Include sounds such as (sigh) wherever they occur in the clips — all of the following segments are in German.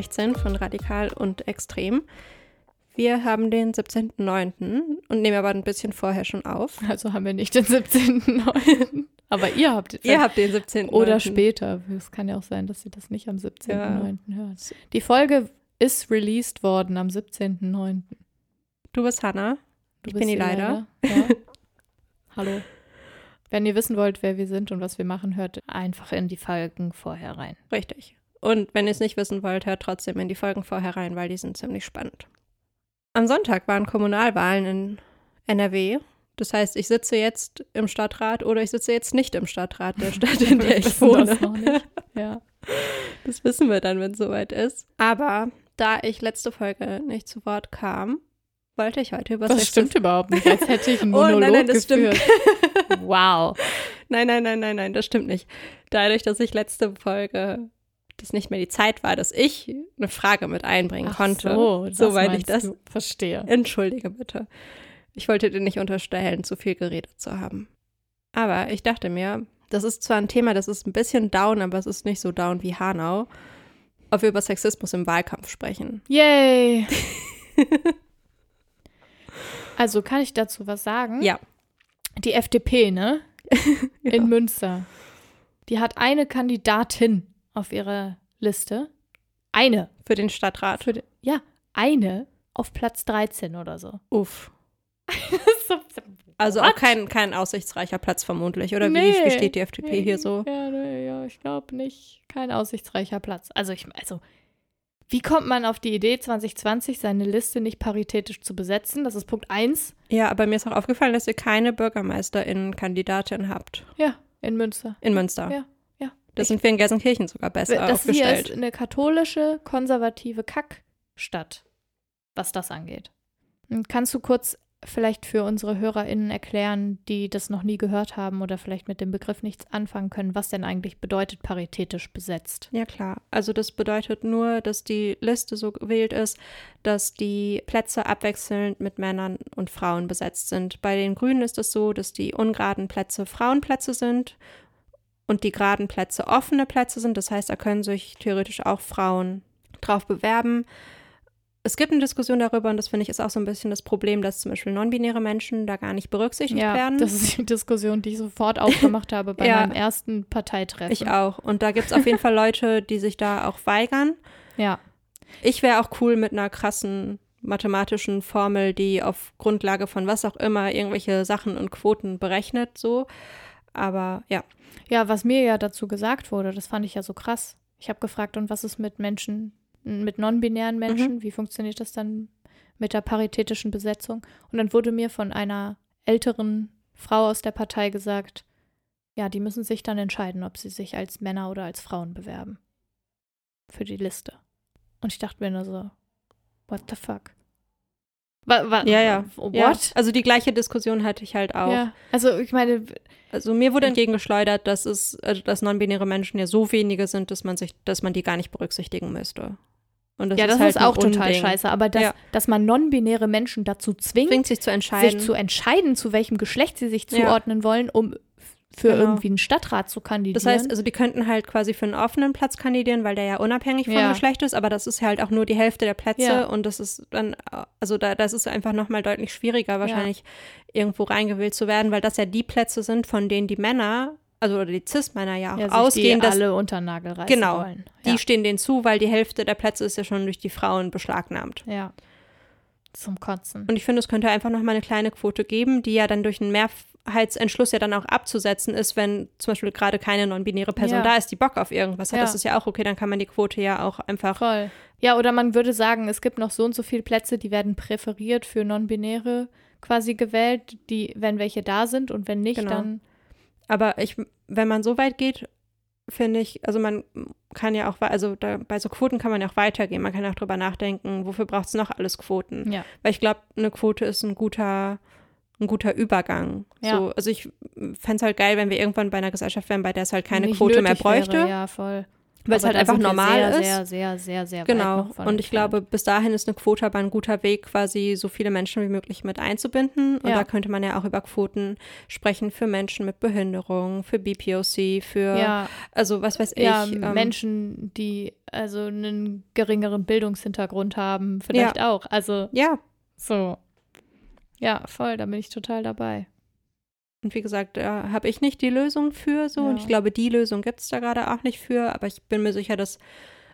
Folge 16 von Radikal und Extrem. Wir haben den 17.09. und nehmen aber ein bisschen vorher schon auf. Also haben wir nicht den 17.09. Aber ihr habt den. Ihr habt den 17. Oder später. Es kann ja auch sein, dass ihr das nicht am 17.09. Ja. hört. Die Folge ist released worden am 17.09. Du bist Hannah. Du Ich bist bin die Leila. Ja. (laughs) Hallo. Wenn ihr wissen wollt, wer wir sind und was wir machen, hört einfach in die Folgen vorher rein. Richtig. Und wenn ihr es nicht wissen wollt, hört trotzdem in die Folgen vorher rein, weil die sind ziemlich spannend. Am Sonntag waren Kommunalwahlen in NRW. Das heißt, ich sitze jetzt im Stadtrat oder ich sitze jetzt nicht im Stadtrat der (laughs) Stadt, in der ich wohne. das noch nicht. Ja. Das wissen wir dann, wenn es soweit ist. Aber da ich letzte Folge nicht zu Wort kam, wollte ich heute über Das Sexismus- stimmt überhaupt nicht, als hätte ich einen (laughs) Oh, Monolog nein, nein, das stimmt. geführt. Wow. (laughs) Nein, nein, nein, nein, nein, das stimmt nicht. Dadurch, dass ich letzte Folge das nicht mehr die Zeit war, dass ich eine Frage mit einbringen Ach konnte. so, soweit ich das. du. Verstehe. Entschuldige bitte. Ich wollte dir nicht unterstellen, zu viel geredet zu haben. Aber ich dachte mir, das ist zwar ein Thema, das ist ein bisschen down, aber es ist nicht so down wie Hanau, ob wir über Sexismus im Wahlkampf sprechen. Yay. (laughs) Also kann ich dazu was sagen? Ja. Die FDP, ne? (laughs) Ja. In Münster. Die hat eine Kandidatin auf ihrer Liste. Eine. Für den Stadtrat. Für die, ja, eine auf Platz 13 oder so. Uff. (laughs) Also auch kein, kein aussichtsreicher Platz vermutlich. Oder Nee. wie, wie steht die FDP hier so? Ja, nee, ja ich glaube nicht. Kein aussichtsreicher Platz. Also ich, also, wie kommt man auf die Idee, 2020 seine Liste nicht paritätisch zu besetzen? Das ist Punkt 1. Ja, aber mir ist auch aufgefallen, dass ihr keine Bürgermeisterin-Kandidatin habt. Ja, in Münster. In Münster. Ja, ja. Da Ich- sind wir in Gelsenkirchen sogar besser Das hier aufgestellt. ist eine katholische, konservative Kackstadt, was das angeht. Und Kannst du kurz vielleicht für unsere HörerInnen erklären, die das noch nie gehört haben oder vielleicht mit dem Begriff nichts anfangen können, was denn eigentlich bedeutet paritätisch besetzt? Ja, klar. Also das bedeutet nur, dass die Liste so gewählt ist, dass die Plätze abwechselnd mit Männern und Frauen besetzt sind. Bei den Grünen ist es so, dass die ungeraden Plätze Frauenplätze sind und die geraden Plätze offene Plätze sind. Das heißt, da können sich theoretisch auch Frauen drauf bewerben. Es gibt eine Diskussion darüber und das finde ich ist auch so ein bisschen das Problem, dass zum Beispiel non-binäre Menschen da gar nicht berücksichtigt Ja, werden. das ist die Diskussion, die ich sofort aufgemacht habe bei (laughs) Ja. meinem ersten Parteitreffen. ich auch. Und da gibt es auf jeden Fall Leute, die sich da auch weigern. Ja, Ich wäre auch cool mit einer krassen mathematischen Formel, die auf Grundlage von was auch immer irgendwelche Sachen und Quoten berechnet, so. Aber ja, Ja, was mir ja dazu gesagt wurde, das fand ich ja so krass. Ich habe gefragt, und was ist mit Menschen, mit non-binären Menschen? Wie funktioniert das dann mit der paritätischen Besetzung? Und dann wurde mir von einer älteren Frau aus der Partei gesagt, ja, die müssen sich dann entscheiden, ob sie sich als Männer oder als Frauen bewerben. Für die Liste. Und ich dachte mir nur so, what the fuck? Wa, ja, ja. What? Ja, also die gleiche Diskussion hatte ich halt auch. Ja, also ich meine, Also mir wurde entgegengeschleudert, dass es, also dass non-binäre Menschen ja so wenige sind, dass man sich, dass man die gar nicht berücksichtigen müsste. Und das ja, das halt ist auch total Unding. scheiße. Aber dass, Ja. dass man non-binäre Menschen dazu zwingt, Zwingt sich zu entscheiden. sich zu entscheiden, zu welchem Geschlecht sie sich Ja. zuordnen wollen, um für Genau. irgendwie einen Stadtrat zu kandidieren. Das heißt, also die könnten halt quasi für einen offenen Platz kandidieren, weil der ja unabhängig vom Ja. Geschlecht ist, aber das ist halt auch nur die Hälfte der Plätze Ja. und das ist dann, also da, das ist einfach nochmal deutlich schwieriger, wahrscheinlich irgendwo reingewählt zu werden, weil das ja die Plätze sind, von denen die Männer, also oder die Cis-Männer ja auch ja, ausgehen, die dass alle unter Nagel reißen Genau. wollen. die Ja. stehen denen zu, weil die Hälfte der Plätze ist ja schon durch die Frauen beschlagnahmt. ja. Zum Kotzen. Und ich finde, es könnte einfach nochmal eine kleine Quote geben, die ja dann durch einen Mehrheitsentschluss ja dann auch abzusetzen ist, wenn zum Beispiel gerade keine non-binäre Person Ja. da ist, die Bock auf irgendwas hat. Ja. Das ist ja auch okay, dann kann man die Quote ja auch einfach Voll. Ja, oder man würde sagen, es gibt noch so und so viele Plätze, die werden präferiert für Non-Binäre quasi gewählt, die, wenn welche da sind und wenn nicht, Genau. dann Aber ich, wenn man so weit geht, finde ich, also man kann ja auch, also da, bei so Quoten kann man ja auch weitergehen. Man kann ja auch drüber nachdenken, wofür braucht es noch alles Quoten? ja. Weil ich glaube, eine Quote ist ein guter, ein guter Übergang. Ja. So, also ich fände es halt geil, wenn wir irgendwann bei einer Gesellschaft wären, bei der es halt keine nicht Quote mehr nötig wäre. bräuchte. Ja, voll. Weil es halt einfach normal sehr, ist. Sehr, sehr, sehr, sehr Genau. Und ich glaube, bis dahin ist eine Quote aber ein guter Weg, quasi so viele Menschen wie möglich mit einzubinden. Und Ja. da könnte man ja auch über Quoten sprechen für Menschen mit Behinderung, für BPOC, für, ja, also was weiß ich. ja, ähm, Menschen, die also einen geringeren Bildungshintergrund haben, vielleicht auch. Also Ja, so. Ja, voll, da bin ich total dabei. und wie gesagt, da habe ich nicht die Lösung für so. Und Ja. ich glaube, die Lösung gibt es da gerade auch nicht für. Aber ich bin mir sicher, dass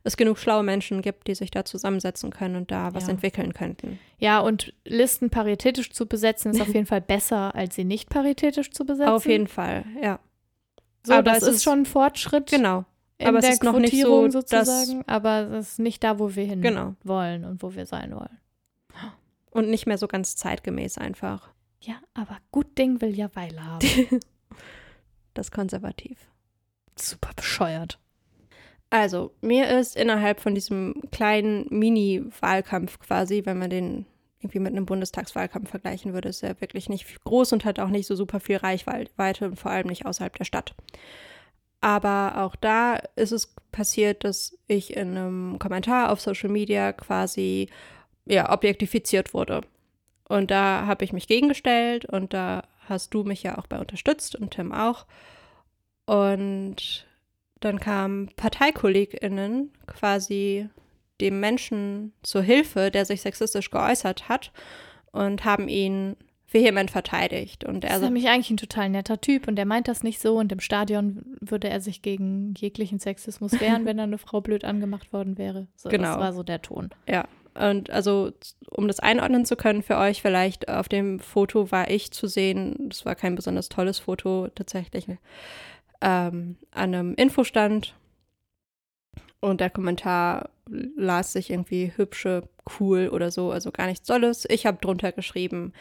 es genug schlaue Menschen gibt, die sich da zusammensetzen können und da was Ja. entwickeln könnten. Ja, und Listen paritätisch zu besetzen, ist auf jeden Fall besser, als sie nicht paritätisch zu besetzen. Auf jeden Fall, ja. So, Aber das ist ist- schon ein Fortschritt Genau. aber es ist noch nicht so, dass- sozusagen, aber es ist nicht da, wo wir hin Genau. wollen und wo wir sein wollen. Und nicht mehr so ganz zeitgemäß einfach. Ja, aber gut Ding will ja Weile haben. (laughs) Das konservativ. Super bescheuert. Also, mir ist innerhalb von diesem kleinen Mini-Wahlkampf quasi, wenn man den irgendwie mit einem Bundestagswahlkampf vergleichen würde, ist er wirklich nicht groß und hat auch nicht so super viel Reichweite und vor allem nicht außerhalb der Stadt. Aber auch da ist es passiert, dass ich in einem Kommentar auf Social Media quasi ja, objektifiziert wurde. Und da habe ich mich gegengestellt und da hast du mich ja auch bei unterstützt und Tim auch. Und dann kamen ParteikollegInnen quasi dem Menschen zur Hilfe, der sich sexistisch geäußert hat und haben ihn vehement verteidigt. Und Er er ist nämlich eigentlich ein total netter Typ und der meint das nicht so und im Stadion würde er sich gegen jeglichen Sexismus (laughs) wehren, wenn da eine Frau blöd angemacht worden wäre. So, Genau. Das war so der Ton. Ja, und also um das einordnen zu können für euch, vielleicht auf dem Foto war ich zu sehen, das war kein besonders tolles Foto tatsächlich, ähm, an einem Infostand und der Kommentar las sich irgendwie hübsche, cool oder so, also gar nichts Tolles. Ich habe drunter geschrieben,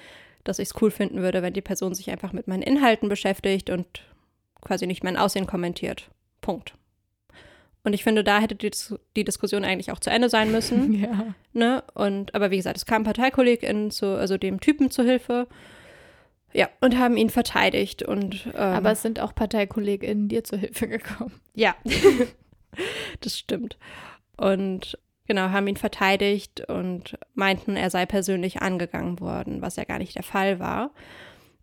dass ich es cool finden würde, wenn die Person sich einfach mit meinen Inhalten beschäftigt und quasi nicht mein Aussehen kommentiert. Punkt. Und ich finde, da hätte die, die Diskussion eigentlich auch zu Ende sein müssen. (laughs) Ja. Ne? Und, aber wie gesagt, es kamen ParteikollegInnen zu, also dem Typen zu Hilfe. Ja, und haben ihn verteidigt. Und, ähm, Aber es sind auch ParteikollegInnen dir zur Hilfe (laughs) gekommen. ja, (laughs) das stimmt. Und genau, haben ihn verteidigt und meinten, er sei persönlich angegangen worden, was ja gar nicht der Fall war.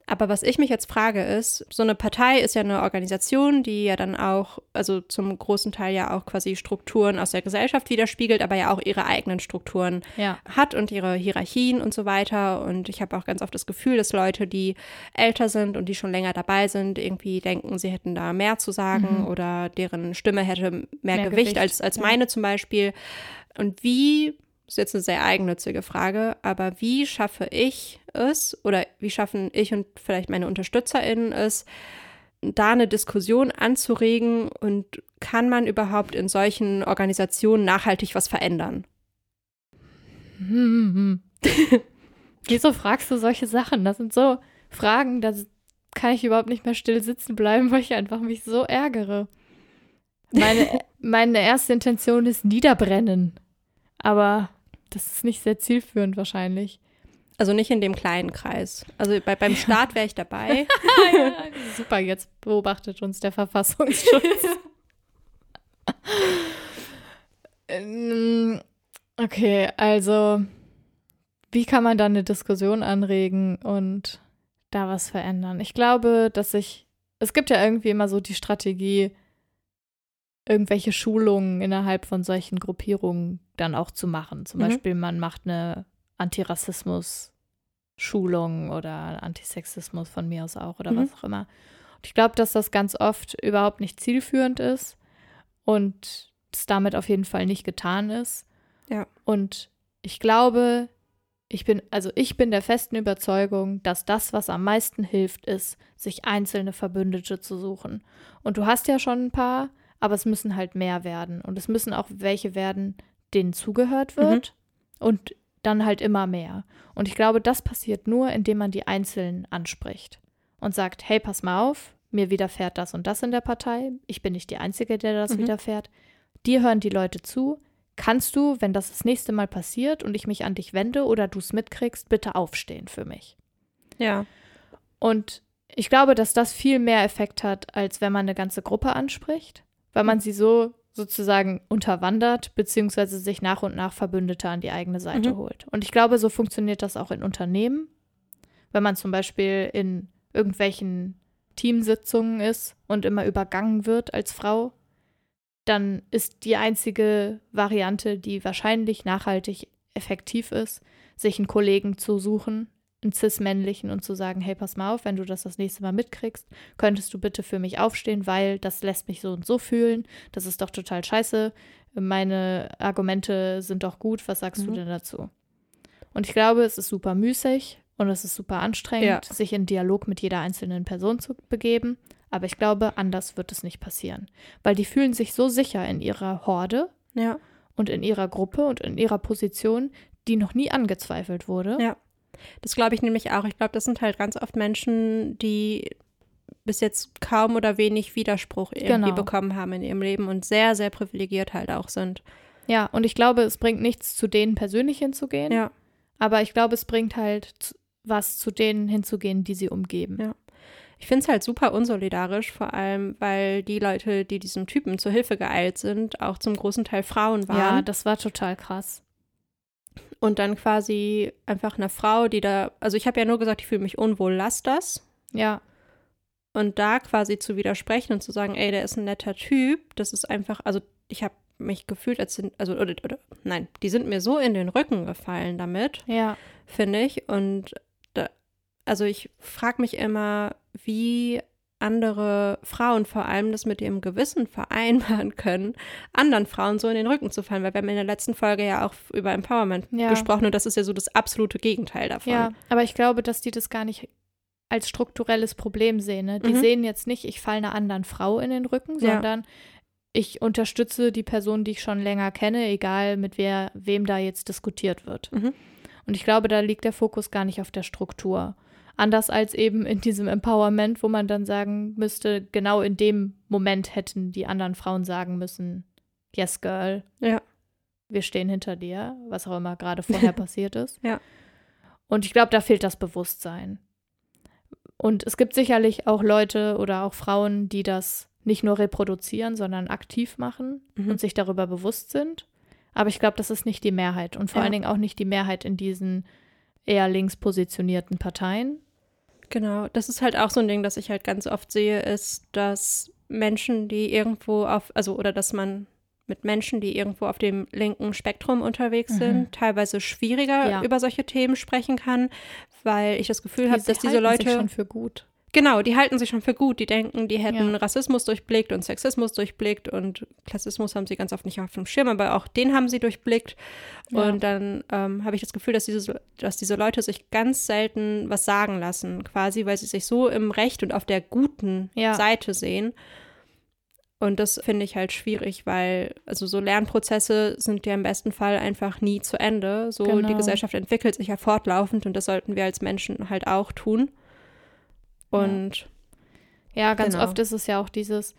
Aber was ich mich jetzt frage ist, so eine Partei ist ja eine Organisation, die ja dann auch, also zum großen Teil ja auch quasi Strukturen aus der Gesellschaft widerspiegelt, aber ja auch ihre eigenen Strukturen Ja. hat und ihre Hierarchien und so weiter. Und ich habe auch ganz oft das Gefühl, dass Leute, die älter sind und die schon länger dabei sind, irgendwie denken, sie hätten da mehr zu sagen Mhm. oder deren Stimme hätte mehr, Mehr Gewicht, Gewicht, als, als ja. meine zum Beispiel. Und wie, ist jetzt eine sehr eigennützige Frage, aber wie schaffe ich es oder wie schaffen ich und vielleicht meine UnterstützerInnen es, da eine Diskussion anzuregen und kann man überhaupt in solchen Organisationen nachhaltig was verändern? Hm. (laughs) Wieso fragst du solche Sachen? Das sind so Fragen, da kann ich überhaupt nicht mehr still sitzen bleiben, weil ich einfach mich so ärgere. Meine, (laughs) meine erste Intention ist niederbrennen. Aber das ist nicht sehr zielführend wahrscheinlich. Also nicht in dem kleinen Kreis. Also bei, beim Start wäre ich dabei. (laughs) Super, jetzt beobachtet uns der Verfassungsschutz. (laughs) Ähm, okay, also wie kann man da eine Diskussion anregen und da was verändern? Ich glaube, dass ich, es gibt ja irgendwie immer so die Strategie, irgendwelche Schulungen innerhalb von solchen Gruppierungen dann auch zu machen. Zum Mhm. Beispiel, man macht eine Antirassismus-Schulung oder Antisexismus von mir aus auch oder Mhm. was auch immer. Und ich glaube, dass das ganz oft überhaupt nicht zielführend ist und es damit auf jeden Fall nicht getan ist. Ja. Und ich glaube, ich bin, also ich bin der festen Überzeugung, dass das, was am meisten hilft, ist, sich einzelne Verbündete zu suchen. Und du hast ja schon ein paar, aber es müssen halt mehr werden. Und es müssen auch welche werden, denen zugehört wird. Und dann halt immer mehr. Und ich glaube, das passiert nur, indem man die Einzelnen anspricht und sagt, hey, pass mal auf, mir widerfährt das und das in der Partei. Ich bin nicht die Einzige, der das Mhm. widerfährt. Dir hören die Leute zu. Kannst du, wenn das das nächste Mal passiert und ich mich an dich wende oder du es mitkriegst, bitte aufstehen für mich? Ja. Und ich glaube, dass das viel mehr Effekt hat, als wenn man eine ganze Gruppe anspricht, weil man sie so sozusagen unterwandert, beziehungsweise sich nach und nach Verbündete an die eigene Seite Mhm. holt. Und ich glaube, so funktioniert das auch in Unternehmen. Wenn man zum Beispiel in irgendwelchen Teamsitzungen ist und immer übergangen wird als Frau, dann ist die einzige Variante, die wahrscheinlich nachhaltig effektiv ist, sich einen Kollegen zu suchen, einen cis-männlichen und zu sagen, hey, pass mal auf, wenn du das das nächste Mal mitkriegst, könntest du bitte für mich aufstehen, weil das lässt mich so und so fühlen. Das ist doch total scheiße. Meine Argumente sind doch gut. Was sagst du Mhm. denn dazu? Und ich glaube, es ist super müßig und es ist super anstrengend, Ja. sich in Dialog mit jeder einzelnen Person zu begeben. Aber ich glaube, anders wird es nicht passieren. Weil die fühlen sich so sicher in ihrer Horde Ja. und in ihrer Gruppe und in ihrer Position, die noch nie angezweifelt wurde. Ja. Das glaube ich nämlich auch. Ich glaube, das sind halt ganz oft Menschen, die bis jetzt kaum oder wenig Widerspruch irgendwie Genau. bekommen haben in ihrem Leben und sehr, sehr privilegiert halt auch sind. Ja, und ich glaube, es bringt nichts, zu denen persönlich hinzugehen. Ja. Aber ich glaube, es bringt halt was, zu denen hinzugehen, die sie umgeben. Ja. Ich finde es halt super unsolidarisch, vor allem, weil die Leute, die diesem Typen zur Hilfe geeilt sind, auch zum großen Teil Frauen waren. Ja, das war total krass. Und dann quasi einfach eine Frau, die da, also ich habe ja nur gesagt, ich fühle mich unwohl, lass das. Ja, Und da quasi zu widersprechen und zu sagen, ey, der ist ein netter Typ, das ist einfach, also ich habe mich gefühlt, als sind, also, oder, oder, nein, die sind mir so in den Rücken gefallen damit, ja, finde ich. Und da, also ich frage mich immer, wie andere Frauen vor allem das mit ihrem Gewissen vereinbaren können, anderen Frauen so in den Rücken zu fallen, weil wir haben in der letzten Folge ja auch über Empowerment Ja. gesprochen und das ist ja so das absolute Gegenteil davon. ja. Aber ich glaube, dass die das gar nicht als strukturelles Problem sehen. Ne? Die Mhm. sehen jetzt nicht, ich falle einer anderen Frau in den Rücken, Ja. sondern ich unterstütze die Person, die ich schon länger kenne, egal mit wer, wem da jetzt diskutiert wird. Mhm. Und ich glaube, da liegt der Fokus gar nicht auf der Struktur. Anders als eben in diesem Empowerment, wo man dann sagen müsste, genau in dem Moment hätten die anderen Frauen sagen müssen, yes, girl, Ja. wir stehen hinter dir, was auch immer gerade vorher (laughs) passiert ist. Ja. Und ich glaube, da fehlt das Bewusstsein. Und es gibt sicherlich auch Leute oder auch Frauen, die das nicht nur reproduzieren, sondern aktiv machen Mhm. und sich darüber bewusst sind. Aber ich glaube, das ist nicht die Mehrheit und vor Ja. allen Dingen auch nicht die Mehrheit in diesen eher links positionierten Parteien. Genau, das ist halt auch so ein Ding, das ich halt ganz oft sehe, ist, dass Menschen, die irgendwo auf, also oder dass man mit Menschen, die irgendwo auf dem linken Spektrum unterwegs Mhm. sind, teilweise schwieriger Ja. über solche Themen sprechen kann, weil ich das Gefühl habe, dass diese Leute sich schon für gut. Genau, die halten sich schon für gut. Die denken, die hätten Ja. Rassismus durchblickt und Sexismus durchblickt und Klassismus haben sie ganz oft nicht auf dem Schirm, aber auch den haben sie durchblickt. Ja. Und dann ähm, habe ich das Gefühl, dass diese, dass diese Leute sich ganz selten was sagen lassen, quasi, weil sie sich so im Recht und auf der guten Ja. Seite sehen. Und das finde ich halt schwierig, weil also so Lernprozesse sind ja im besten Fall einfach nie zu Ende. So die Genau. Gesellschaft entwickelt sich ja fortlaufend und das sollten wir als Menschen halt auch tun. Und Ja, ganz Genau. oft ist es ja auch dieses,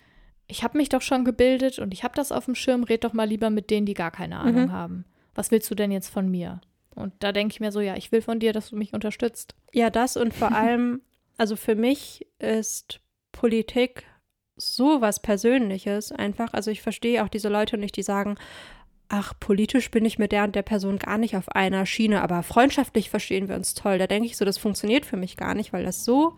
ich habe mich doch schon gebildet und ich habe das auf dem Schirm, red doch mal lieber mit denen, die gar keine Ahnung Mhm. haben. Was willst du denn jetzt von mir? Und da denke ich mir so, ja, ich will von dir, dass du mich unterstützt. Ja, das und vor (laughs) allem, also für mich ist Politik so was Persönliches einfach. Also ich verstehe auch diese Leute nicht, die sagen, ach, politisch bin ich mit der und der Person gar nicht auf einer Schiene, aber freundschaftlich verstehen wir uns toll. Da denke ich so, das funktioniert für mich gar nicht, weil das so,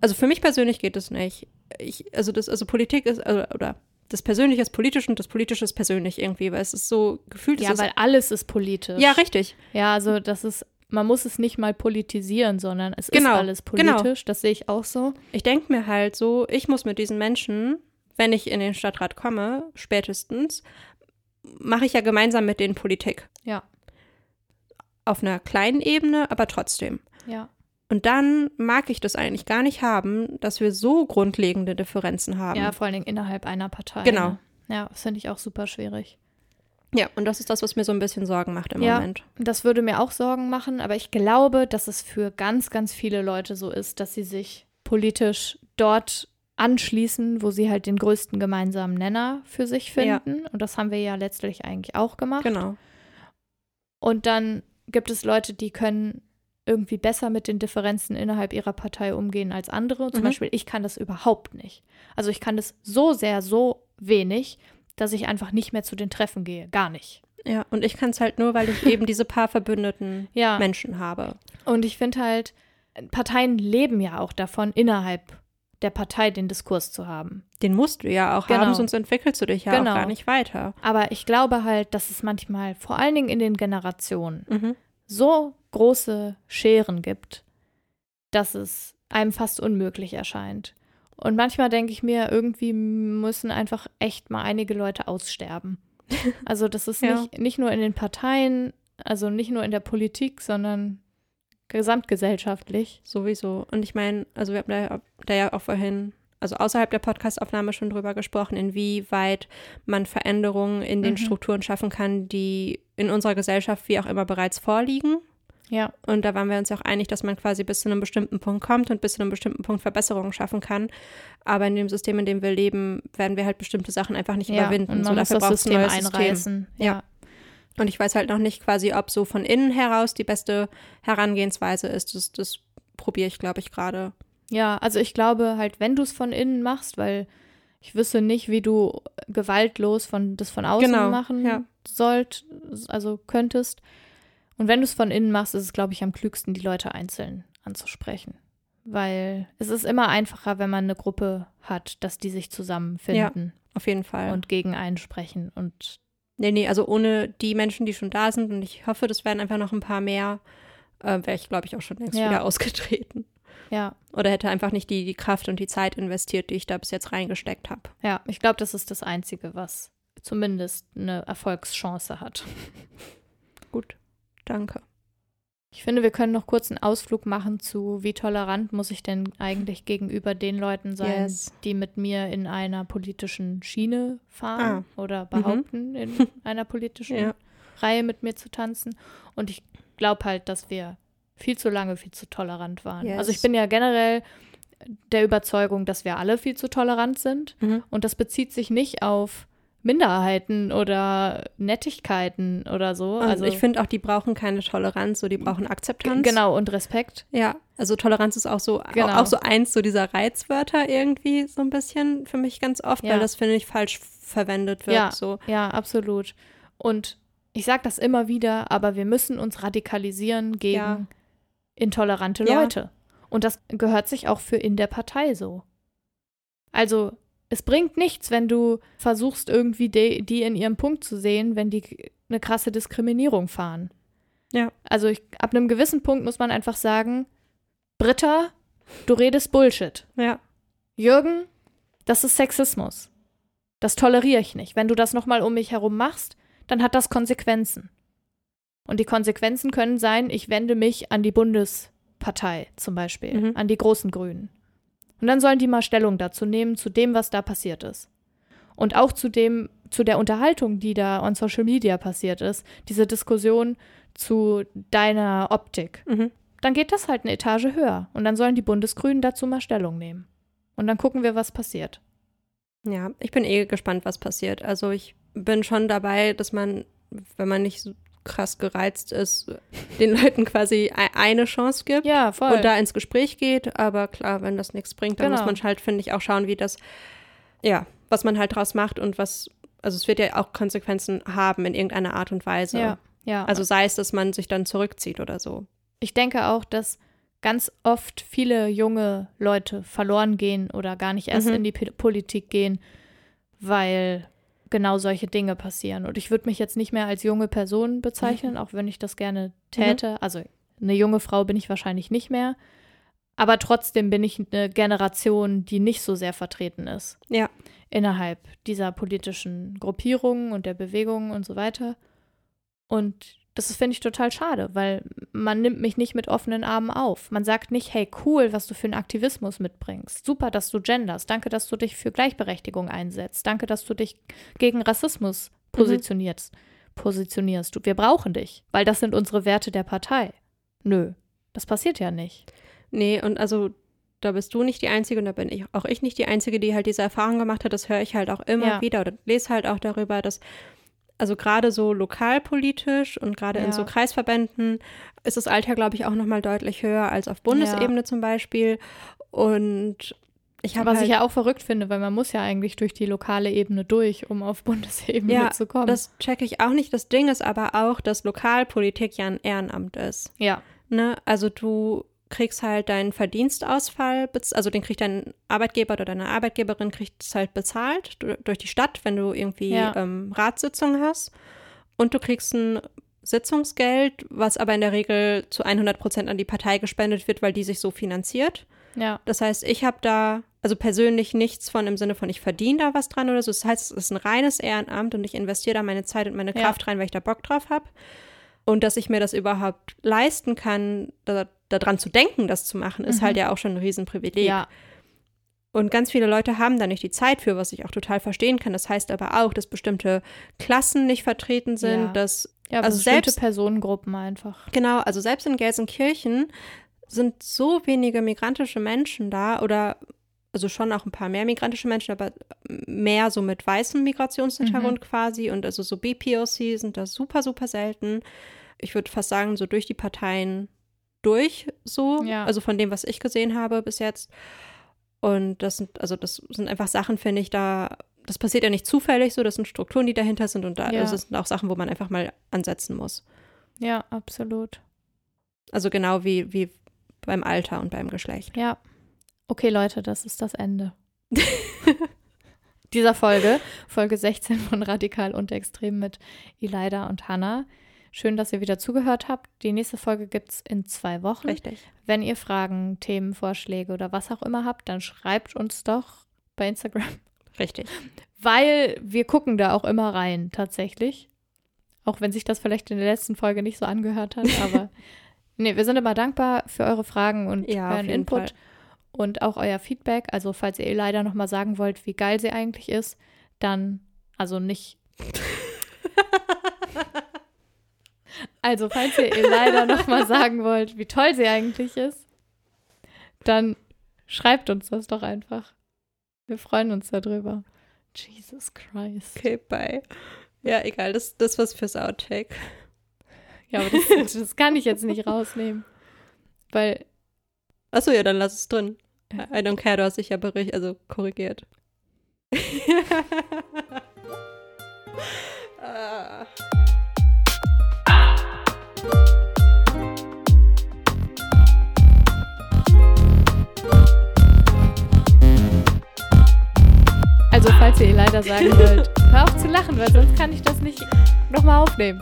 also für mich persönlich geht es nicht. Ich, also das, also Politik ist, also, oder das Persönliche ist politisch und das Politische ist persönlich irgendwie, weil es ist so gefühlt, Ja, weil alles ist politisch. ja, richtig. Ja, also das ist, man muss es nicht mal politisieren, sondern es Genau, ist alles genau. politisch. Das sehe ich auch so. Ich denke mir halt so, ich muss mit diesen Menschen, wenn ich in den Stadtrat komme, spätestens, mache ich ja gemeinsam mit denen Politik. Ja. Auf einer kleinen Ebene, aber trotzdem. Ja. Und dann mag ich das eigentlich gar nicht haben, dass wir so grundlegende Differenzen haben. Ja, vor allen Dingen innerhalb einer Partei. Genau. Ne? Ja, das finde ich auch super schwierig. Ja, und das ist das, was mir so ein bisschen Sorgen macht im Ja. Moment. Das würde mir auch Sorgen machen, aber ich glaube, dass es für ganz, ganz viele Leute so ist, dass sie sich politisch dort anschließen, wo sie halt den größten gemeinsamen Nenner für sich Ja. finden. Und das haben wir ja letztlich eigentlich auch gemacht. Genau. Und dann gibt es Leute, die können irgendwie besser mit den Differenzen innerhalb ihrer Partei umgehen als andere. Zum Mhm. Beispiel, ich kann das überhaupt nicht. Also ich kann das so sehr, so wenig, dass ich einfach nicht mehr zu den Treffen gehe. Gar nicht. Ja, und ich kann es halt nur, weil ich (laughs) eben diese paar verbündeten Ja. Menschen habe. Und ich finde halt, Parteien leben ja auch davon, innerhalb der Partei den Diskurs zu haben. Den musst du ja auch Genau. haben, sonst entwickelst du dich ja Genau. auch gar nicht weiter. Aber ich glaube halt, dass es manchmal, vor allen Dingen in den Generationen, Mhm. So große Scheren gibt, dass es einem fast unmöglich erscheint. Und manchmal denke ich mir, irgendwie müssen einfach echt mal einige Leute aussterben. (laughs) Also das ist Ja. nicht, nicht nur in den Parteien, also nicht nur in der Politik, sondern gesamtgesellschaftlich. Sowieso. Und ich meine, also wir haben da, da ja auch vorhin, also außerhalb der Podcastaufnahme schon drüber gesprochen, inwieweit man Veränderungen in den Mhm. Strukturen schaffen kann, die in unserer Gesellschaft wie auch immer bereits vorliegen. Ja, Und da waren wir uns auch einig, dass man quasi bis zu einem bestimmten Punkt kommt und bis zu einem bestimmten Punkt Verbesserungen schaffen kann. Aber in dem System, in dem wir leben, werden wir halt bestimmte Sachen einfach nicht ja. überwinden. Und so, man muss dafür das braucht's ein System neues System. einreißen. Ja. Ja. Und ich weiß halt noch nicht quasi, ob so von innen heraus die beste Herangehensweise ist. Das, das probiere ich, glaube ich, gerade. Ja, also ich glaube halt, wenn du es von innen machst, weil ich wüsste nicht, wie du gewaltlos von das von außen Genau, machen ja. sollt, also könntest. Und wenn du es von innen machst, ist es, glaube ich, am klügsten, die Leute einzeln anzusprechen. Weil es ist immer einfacher, wenn man eine Gruppe hat, dass die sich zusammenfinden Auf jeden Fall. und gegen einen sprechen. Und Nee, nee, also ohne die Menschen, die schon da sind, und ich hoffe, das werden einfach noch ein paar mehr, äh, wäre ich, glaube ich, auch schon längst Ja. wieder ausgetreten. Ja, Oder hätte einfach nicht die, die Kraft und die Zeit investiert, die ich da bis jetzt reingesteckt habe. ja, ich glaube, das ist das Einzige, was zumindest eine Erfolgschance hat. (laughs) Gut, danke. Ich finde, wir können noch kurz einen Ausflug machen zu, wie tolerant muss ich denn eigentlich gegenüber den Leuten sein, Yes. die mit mir in einer politischen Schiene fahren oder Mhm. behaupten, in (laughs) einer politischen Ja. Reihe mit mir zu tanzen. Und ich glaube halt, dass wir viel zu lange viel zu tolerant waren. Yes. Also ich bin ja generell der Überzeugung, dass wir alle viel zu tolerant sind. Mhm. Und das bezieht sich nicht auf Minderheiten oder Nettigkeiten oder so. Und also ich finde auch, die brauchen keine Toleranz, so die brauchen Akzeptanz. genau und Respekt. Ja, also Toleranz ist auch so, Genau. auch, so eins so dieser Reizwörter irgendwie so ein bisschen für mich ganz oft, Ja. weil das, finde ich, falsch verwendet wird. Ja. So. Ja, absolut. Und ich sage das immer wieder, aber wir müssen uns radikalisieren gegen Ja. Intolerante Ja. Leute. Und das gehört sich auch für in der Partei so. Also, es bringt nichts, wenn du versuchst, irgendwie die, die in ihrem Punkt zu sehen, wenn die eine krasse Diskriminierung fahren. Ja. Also, ich, ab einem gewissen Punkt muss man einfach sagen, Britta, du redest Bullshit. Ja. Jürgen, das ist Sexismus. Das toleriere ich nicht. Wenn du das nochmal um mich herum machst, dann hat das Konsequenzen. Und die Konsequenzen können sein, ich wende mich an die Bundespartei zum Beispiel, Mhm. an die großen Grünen. Und dann sollen die mal Stellung dazu nehmen, zu dem, was da passiert ist. Und auch zu dem, zu der Unterhaltung, die da on Social Media passiert ist, diese Diskussion zu deiner Optik Mhm. dann geht das halt eine Etage höher. Und dann sollen die Bundesgrünen dazu mal Stellung nehmen. Und dann gucken wir, was passiert. Ja, ich bin eh gespannt, was passiert. Also ich bin schon dabei, dass man, wenn man nicht krass gereizt ist, den Leuten quasi e- eine Chance gibt Ja, und da ins Gespräch geht. Aber klar, wenn das nichts bringt, dann Genau. muss man halt, finde ich, auch schauen, wie das, ja, was man halt draus macht und was, also es wird ja auch Konsequenzen haben in irgendeiner Art und Weise. ja, ja. Also sei es, dass man sich dann zurückzieht oder so. ich denke auch, dass ganz oft viele junge Leute verloren gehen oder gar nicht erst Mhm. in die P Politik gehen, weil genau solche Dinge passieren. Und ich würde mich jetzt nicht mehr als junge Person bezeichnen, auch wenn ich das gerne täte. Also eine junge Frau bin ich wahrscheinlich nicht mehr. Aber trotzdem bin ich eine Generation, die nicht so sehr vertreten ist. Ja. Innerhalb dieser politischen Gruppierungen und der Bewegungen und so weiter. Und das ist, finde ich, total schade, weil man nimmt mich nicht mit offenen Armen auf. Man sagt nicht, hey, cool, was du für einen Aktivismus mitbringst. Super, dass du genders. Danke, dass du dich für Gleichberechtigung einsetzt. Danke, dass du dich gegen Rassismus positionierst. Positionierst du. Wir brauchen dich, weil das sind unsere Werte der Partei. Nö, das passiert ja nicht. Nee, und also da bist du nicht die Einzige und da bin ich auch ich nicht die Einzige, die halt diese Erfahrung gemacht hat. Das höre ich halt auch immer Ja. wieder oder lese halt auch darüber, dass also gerade so lokalpolitisch und gerade in Ja. so Kreisverbänden ist das Alter, glaube ich, auch nochmal deutlich höher als auf Bundesebene zum Beispiel. Und ich habe Was halt, ich ja auch verrückt finde, weil man muss ja eigentlich durch die lokale Ebene durch, um auf (laughs) Bundesebene ja, zu kommen. das checke ich auch nicht. Das Ding ist aber auch, dass Lokalpolitik ja ein Ehrenamt ist. ja, Ne? Also du kriegst halt deinen Verdienstausfall, also den kriegt dein Arbeitgeber oder deine Arbeitgeberin kriegt es halt bezahlt du- durch die Stadt, wenn du irgendwie Ja. ähm, Ratssitzungen hast. Und du kriegst ein Sitzungsgeld, was aber in der Regel zu 100 Prozent an die Partei gespendet wird, weil die sich so finanziert. ja, Das heißt, ich habe da also persönlich nichts von im Sinne von, ich verdiene da was dran oder so. Das heißt, es ist ein reines Ehrenamt und ich investiere da meine Zeit und meine Ja. Kraft rein, weil ich da Bock drauf habe. Und dass ich mir das überhaupt leisten kann, da, daran zu denken, das zu machen, ist Mhm. halt ja auch schon ein Riesenprivileg. ja, Und ganz viele Leute haben da nicht die Zeit für, was ich auch total verstehen kann. Das heißt aber auch, dass bestimmte Klassen nicht vertreten sind, Ja. dass ja, Also bestimmte selbst- Personengruppen einfach. Genau, also selbst in Gelsenkirchen sind so wenige migrantische Menschen da oder also schon auch ein paar mehr migrantische Menschen, aber mehr so mit weißem Migrationshintergrund quasi und also so BPOC sind da super, super selten. Ich würde fast sagen, so durch die Parteien durch so, Ja. also von dem, was ich gesehen habe bis jetzt. Und das sind, also das sind einfach Sachen, finde ich, da, das passiert ja nicht zufällig so, das sind Strukturen, die dahinter sind und da Ja. also das sind auch Sachen, wo man einfach mal ansetzen muss. Ja, absolut. Also genau wie, wie beim Alter und beim Geschlecht. Ja. Okay, Leute, das ist das Ende. (laughs) Dieser Folge, Folge 16 von Radikal und Extrem mit Elida und Hannah. Schön, dass ihr wieder zugehört habt. Die nächste Folge gibt es in zwei Wochen. Richtig. Wenn ihr Fragen, Themen, Vorschläge oder was auch immer habt, dann schreibt uns doch bei Instagram, Richtig. weil wir gucken da auch immer rein, tatsächlich. Auch wenn sich das vielleicht in der letzten Folge nicht so angehört hat, (laughs) aber nee, wir sind immer dankbar für eure Fragen und Ja, euren Input Fall. und auch euer Feedback. Also, falls ihr leider nochmal sagen wollt, wie geil sie eigentlich ist, dann, also nicht. (laughs) Also, falls ihr ihr leider nochmal (laughs) sagen wollt, wie toll sie eigentlich ist, dann schreibt uns das doch einfach. Wir freuen uns darüber. Jesus Christ. Okay, bye. Ja, egal, das, das was fürs Outtake. Ja, aber das, (laughs) das kann ich jetzt nicht rausnehmen. Weil, Achso, ja, dann lass es drin. I don't care, du hast dich ja bericht, also korrigiert. (laughs) Ah. Falls ihr ihr leider sagen wollt, (laughs) hör auf zu lachen, weil sonst kann ich das nicht nochmal aufnehmen.